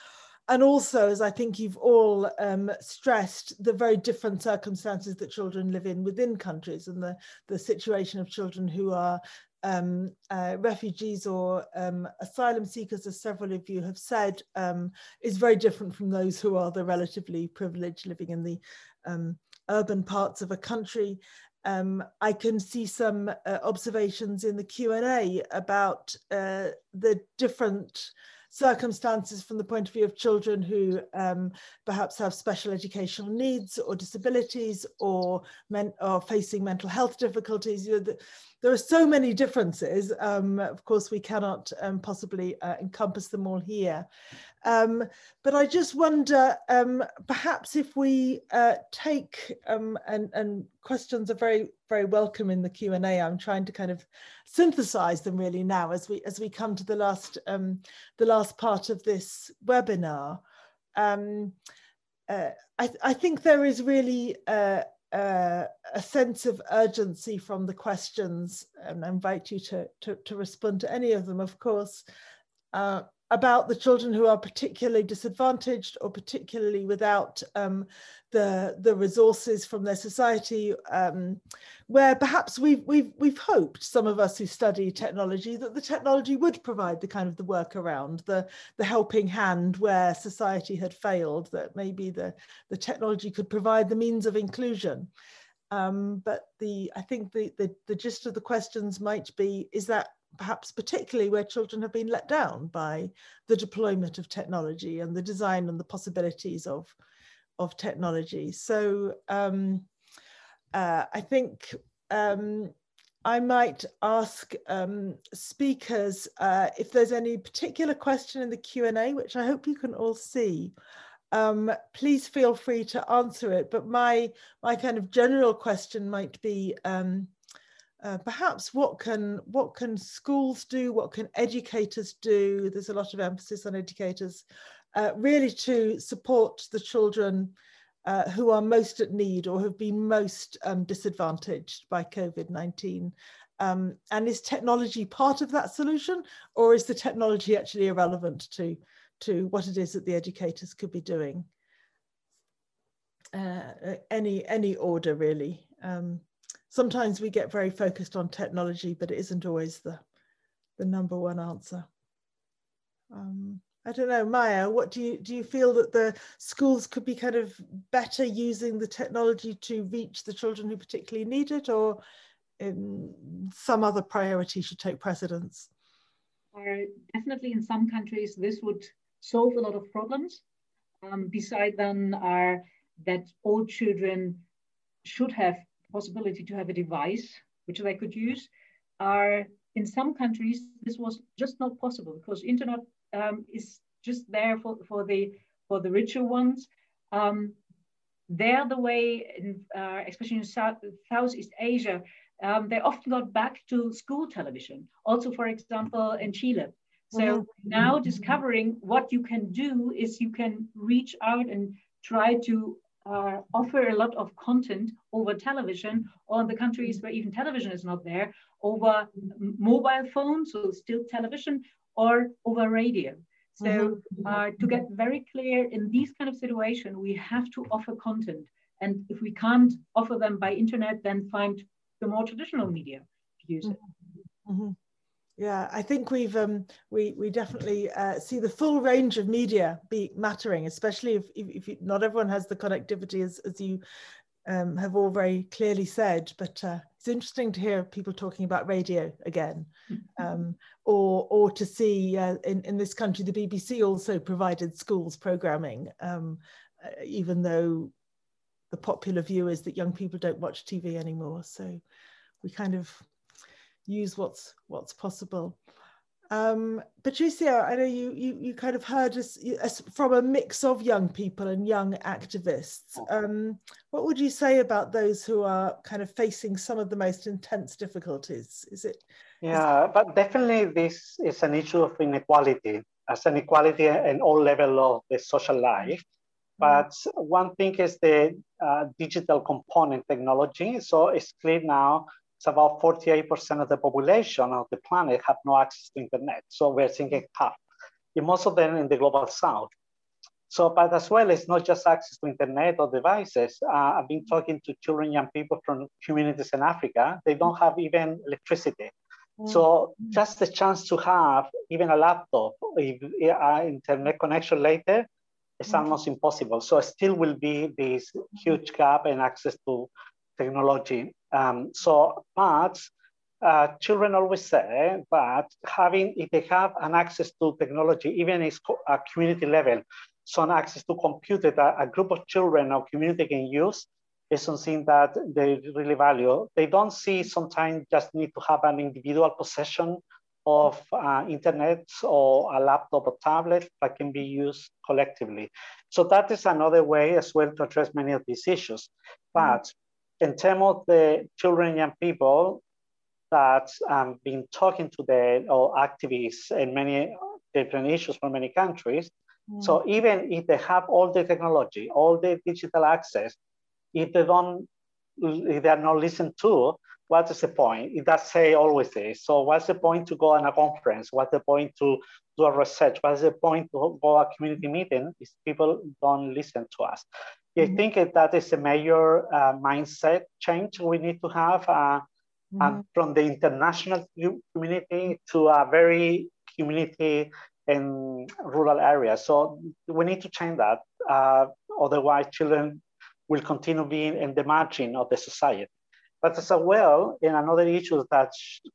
And also as i think you've all um, stressed the very different circumstances that children live in within countries and the the situation of children who are um, uh, refugees or um, asylum seekers, as several of you have said, um, is very different from those who are the relatively privileged living in the um, urban parts of a country. Um, I can see some uh, observations in the Q&A about uh, the different circumstances from the point of view of children who um, perhaps have special educational needs or disabilities or, men, or facing mental health difficulties. You know, the, there are so many differences. Um, of course, we cannot um, possibly uh, encompass them all here. Um, but I just wonder, um, perhaps if we uh, take, um, and, and questions are very, very welcome in the Q&A. I'm trying to kind of synthesize them really now as we, as we come to the last, um, the last part of this webinar. Uh, I, I, think there is really uh, uh, a sense of urgency from the questions, and I invite you to, to, to respond to any of them, of course, uh, about the children who are particularly disadvantaged or particularly without um, the the resources from their society, um, where perhaps we've we've we've hoped some of us who study technology that the technology would provide the kind of the workaround, the the helping hand where society had failed, that maybe the the technology could provide the means of inclusion. Um, but the I think the, the the gist of the questions might be: is that perhaps particularly where children have been let down by the deployment of technology and the design and the possibilities of, of technology. So um, uh, I think um, I might ask um, speakers uh, if there's any particular question in the Q&A, which I hope you can all see. Um, please feel free to answer it. But my, my kind of general question might be, um, uh, perhaps what can what can schools do what can educators do there's a lot of emphasis on educators uh, really to support the children uh, who are most at need or have been most um, disadvantaged by COVID-19. Um, and is technology part of that solution or is the technology actually irrelevant to, to what it is that the educators could be doing? Uh, any, any order really. Um, sometimes we get very focused on technology, but it isn't always the, the number one answer. Um, I don't know, Maya, what do you do you feel that the schools could be kind of better using the technology to reach the children who particularly need it or in some other priority should take precedence? Uh, definitely in some countries this would solve a lot of problems. Um, beside then are that all children should have possibility to have a device which they could use. Are in some countries this was just not possible because internet um, is just there for, for the for the richer ones. Um, they're the way, in, uh, especially in South, Southeast Asia, um, they often got back to school television. Also, for example, in Chile. So mm-hmm. now discovering what you can do is you can reach out and try to uh, offer a lot of content over television, or in the countries where even television is not there, over mobile phones, so still television, or over radio. So mm-hmm. uh, to get very clear in these kind of situation, we have to offer content. And if we can't offer them by internet, then find the more traditional media to use it. Mm-hmm. mm-hmm. Yeah, I think we've um, we we definitely uh, see the full range of media be mattering, especially if if, if you, not everyone has the connectivity as as you um, have all very clearly said. But uh, it's interesting to hear people talking about radio again, mm-hmm. um, or or to see uh, in in this country the BBC also provided schools programming, um, uh, even though the popular view is that young people don't watch TV anymore. So we kind of use what's what's possible. Um, Patricio, I know you, you, you kind of heard us, us, from a mix of young people and young activists. Um, what would you say about those who are kind of facing some of the most intense difficulties? Is it? Yeah, is but definitely this is an issue of inequality, as an inequality in all level of the social life. Mm-hmm. But one thing is the uh, digital component technology. So it's clear now it's about 48% of the population of the planet have no access to internet. So we're thinking half, and most of them in the global south. So, but as well, it's not just access to internet or devices. Uh, I've been talking to children, young people from communities in Africa. They don't have even electricity. So mm. just the chance to have even a laptop, if, uh, internet connection later, is almost impossible. So it still will be this huge gap in access to technology. Um, so, but uh, children always say that having, if they have an access to technology, even if at a community level, so an access to computer that a group of children or community can use is something that they really value. They don't see sometimes just need to have an individual possession of uh, internet or a laptop or tablet that can be used collectively. So that is another way as well to address many of these issues. But in terms of the children and young people that um, been talking to the or activists in many different issues from many countries. Mm. So even if they have all the technology, all the digital access, if they don't, if they are not listened to, what is the point? It does say always this. So what's the point to go on a conference? What's the point to do a research? What's the point to go a community meeting if people don't listen to us? I mm-hmm. think that is a major uh, mindset change we need to have uh, mm-hmm. from the international community to a very community in rural areas. So we need to change that. Uh, otherwise, children will continue being in the margin of the society. But as well, in another issue that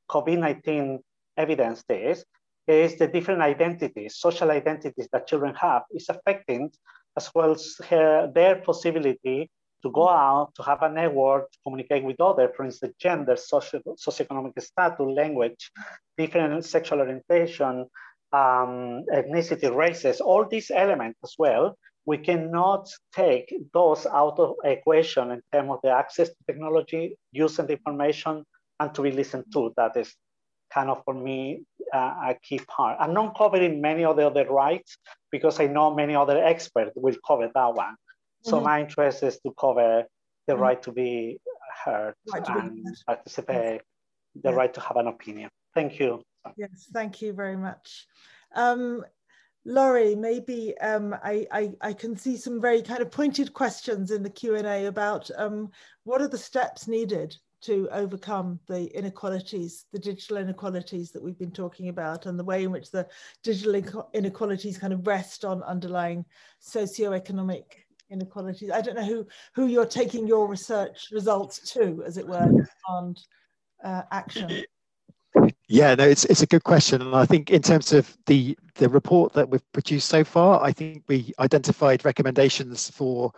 COVID-19 evidence is, is the different identities, social identities that children have is affecting as well as her, their possibility to go out, to have a network, to communicate with others, for instance, gender, socio socioeconomic status, language, different sexual orientation, um, ethnicity, races, all these elements as well. We cannot take those out of equation in terms of the access to technology, use the information, and to be listened to. That is kind of for me uh, a key part. I'm not covering many of the other rights because I know many other experts will cover that one. So mm-hmm. my interest is to cover the mm-hmm. right to be heard right and be participate, the yeah. right to have an opinion. Thank you. Yes, thank you very much. Um, Laurie, maybe um, I, I, I, can see some very kind of pointed questions in the Q&A about um, what are the steps needed to overcome the inequalities, the digital inequalities that we've been talking about, and the way in which the digital inequalities kind of rest on underlying socioeconomic inequalities. I don't know who who you're taking your research results to, as it were, on uh, action. Yeah, no, it's it's a good question, and I think in terms of the the report that we've produced so far, I think we identified recommendations for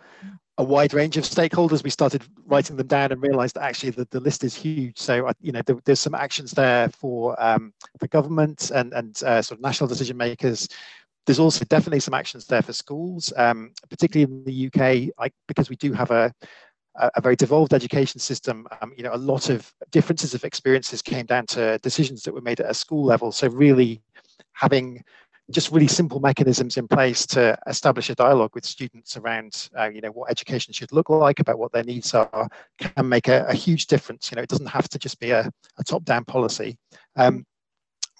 a wide range of stakeholders. We started writing them down and realised that actually the, the list is huge. So you know there, there's some actions there for um, for government and and uh, sort of national decision makers. There's also definitely some actions there for schools, um, particularly in the UK, I, because we do have a a very devolved education system, um, you know, a lot of differences of experiences came down to decisions that were made at a school level. So really having just really simple mechanisms in place to establish a dialogue with students around, uh, you know, what education should look like, about what their needs are, can make a, a huge difference. You know, it doesn't have to just be a, a top-down policy. Um,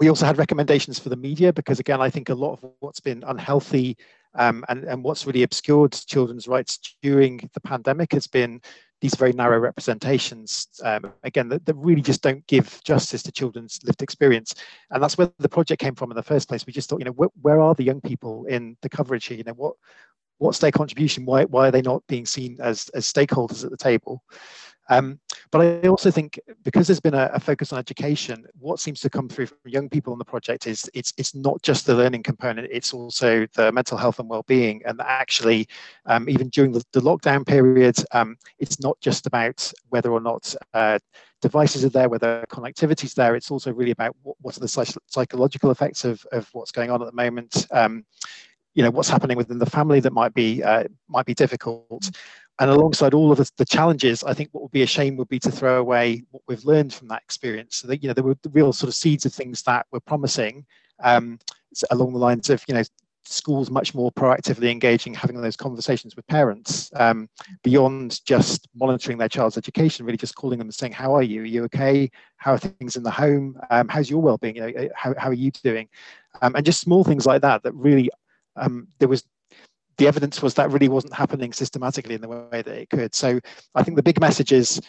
we also had recommendations for the media because, again, I think a lot of what's been unhealthy um, and, and what's really obscured children's rights during the pandemic has been these very narrow representations, um, again, that, that, really just don't give justice to children's lived experience. And that's where the project came from in the first place. We just thought, you know, wh where are the young people in the coverage here? You know, what what's their contribution? Why, why are they not being seen as, as stakeholders at the table? Um, but I also think because there's been a, a, focus on education, what seems to come through from young people in the project is it's it's not just the learning component, it's also the mental health and well-being. And actually, um, even during the, the lockdown period, um, it's not just about whether or not uh, devices are there, whether connectivity is there. It's also really about what, what are the psych psychological effects of, of what's going on at the moment. Um, you know what's happening within the family that might be uh, might be difficult and alongside all of the, the, challenges, I think what would be a shame would be to throw away what we've learned from that experience. So that you know there were the real sort of seeds of things that were promising um, along the lines of you know schools much more proactively engaging, having those conversations with parents um, beyond just monitoring their child's education, really just calling them and saying, "How are you? Are you okay? How are things in the home? Um, how's your well-being? You know, how, how are you doing?" Um, and just small things like that that really um, there was the evidence was that really wasn't happening systematically in the way that it could. So I think the big message is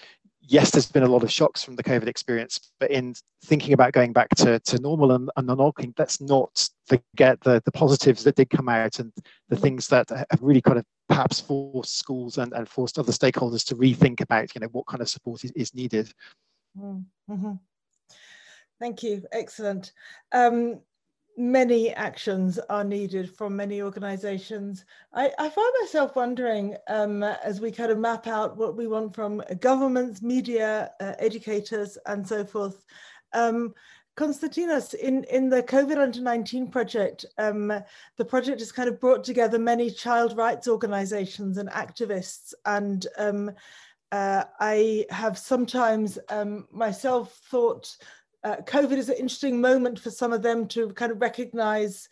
yes, there's been a lot of shocks from the COVID experience, but in thinking about going back to, to normal and, and unlocking, let's not forget the, the positives that did come out and the things that have really kind of perhaps forced schools and, and forced other stakeholders to rethink about, you know, what kind of support is, is needed. Mm -hmm. Thank you. Excellent. Um, many actions are needed from many organizations. I, I find myself wondering um, as we kind of map out what we want from governments, media, uh, educators, and so forth. Um, Konstantinos, in, in the COVID under 19 project, um, the project has kind of brought together many child rights organizations and activists. And um, uh, I have sometimes um, myself thought uh, COVID is an interesting moment for some of them to kind of recognize.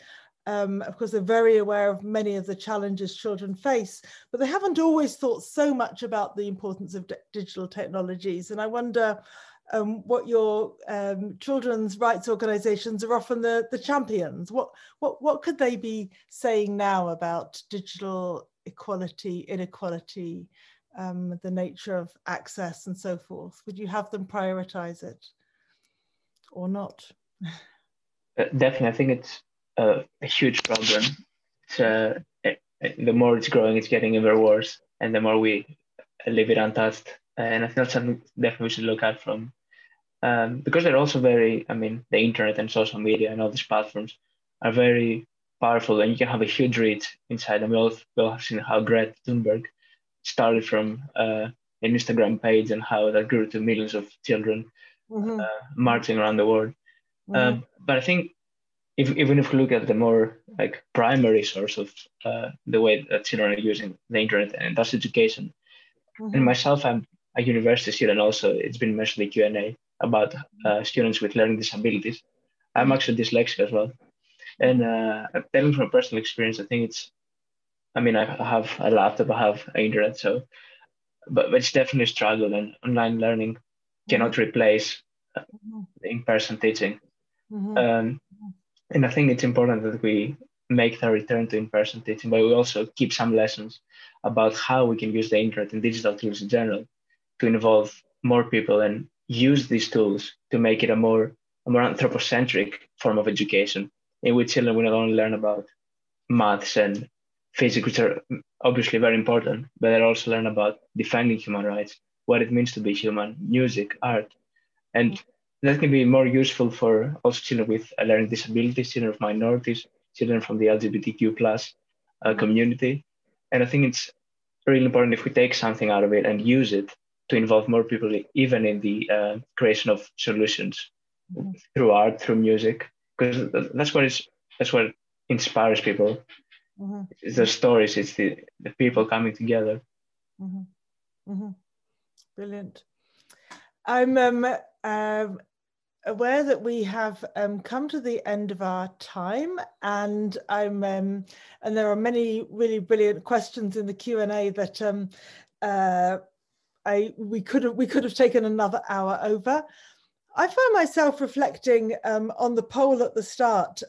Um, of course, they're very aware of many of the challenges children face, but they haven't always thought so much about the importance of digital technologies. And I wonder um, what your um, children's rights organizations are often the, the champions. What, what, what could they be saying now about digital equality, inequality, um, the nature of access and so forth? Would you have them prioritize it? Or not? Uh, definitely, I think it's a, huge problem. Uh, it, it, the more it's growing, it's getting ever worse, and the more we leave it untouched. And I think that's something definitely we should look at from um, because they're also very. I mean, the internet and social media and all these platforms are very powerful, and you can have a huge reach inside. And we all, we all have seen how Greta Thunberg started from uh, an Instagram page and how that grew to millions of children mm-hmm. uh, marching around the world. Mm-hmm. Um, but I think if, even if we look at the more like primary source of uh, the way that children are using the internet, and that's education. Mm-hmm. And myself, I'm a university student also. It's been mentioned in Q&A about uh, students with learning disabilities. I'm actually dyslexic as well. And uh, telling from personal experience, I think it's, I mean, I have a laptop, I have internet, so, but, but it's definitely a struggle and online learning cannot replace mm-hmm. in-person teaching. Mm-hmm. Um, and I think it's important that we make the return to in-person teaching, but we also keep some lessons about how we can use the internet and digital tools in general to involve more people and use these tools to make it a more, a more anthropocentric form of education in which children will not only learn about maths and physics, which are obviously very important, but they also learn about defending human rights, what it means to be human, music, art. And that can be more useful for also children with learning disabilities, children of minorities, children from the LGBTQ plus uh, community. And I think it's really important if we take something out of it and use it to involve more people, even in the uh, creation of solutions mm-hmm. through art, through music, because that's what is that's what inspires people. Mm-hmm. It's the stories, it's the, the people coming together. Mm-hmm. Brilliant. I'm um, um, aware that we have um, come to the end of our time, and I'm um, and there are many really brilliant questions in the Q and A that um, uh, I we could have we could have taken another hour over. I find myself reflecting um, on the poll at the start,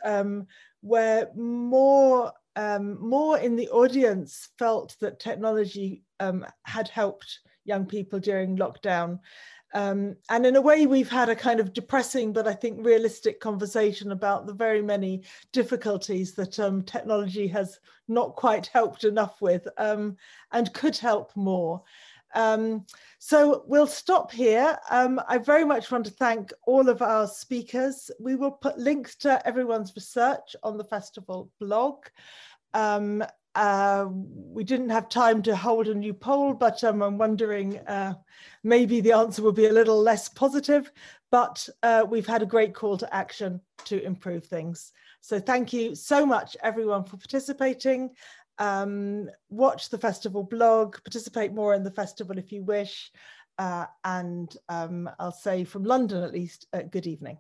where more more in the audience felt that technology had helped young people during lockdown. Um, and in a way, we've had a kind of depressing, but I think realistic conversation about the very many difficulties that um, technology has not quite helped enough with and could help more. Um, so we'll stop here. Um, I very much want to thank all of our speakers. We will put links to everyone's research on the festival blog. Um, uh, we didn't have time to hold a new poll, but um, I'm wondering uh, maybe the answer will be a little less positive, but uh, we've had a great call to action to improve things. So thank you so much everyone for participating um, watch the festival blog, participate more in the festival if you wish, uh, and um, I'll say from London at least, uh, good evening.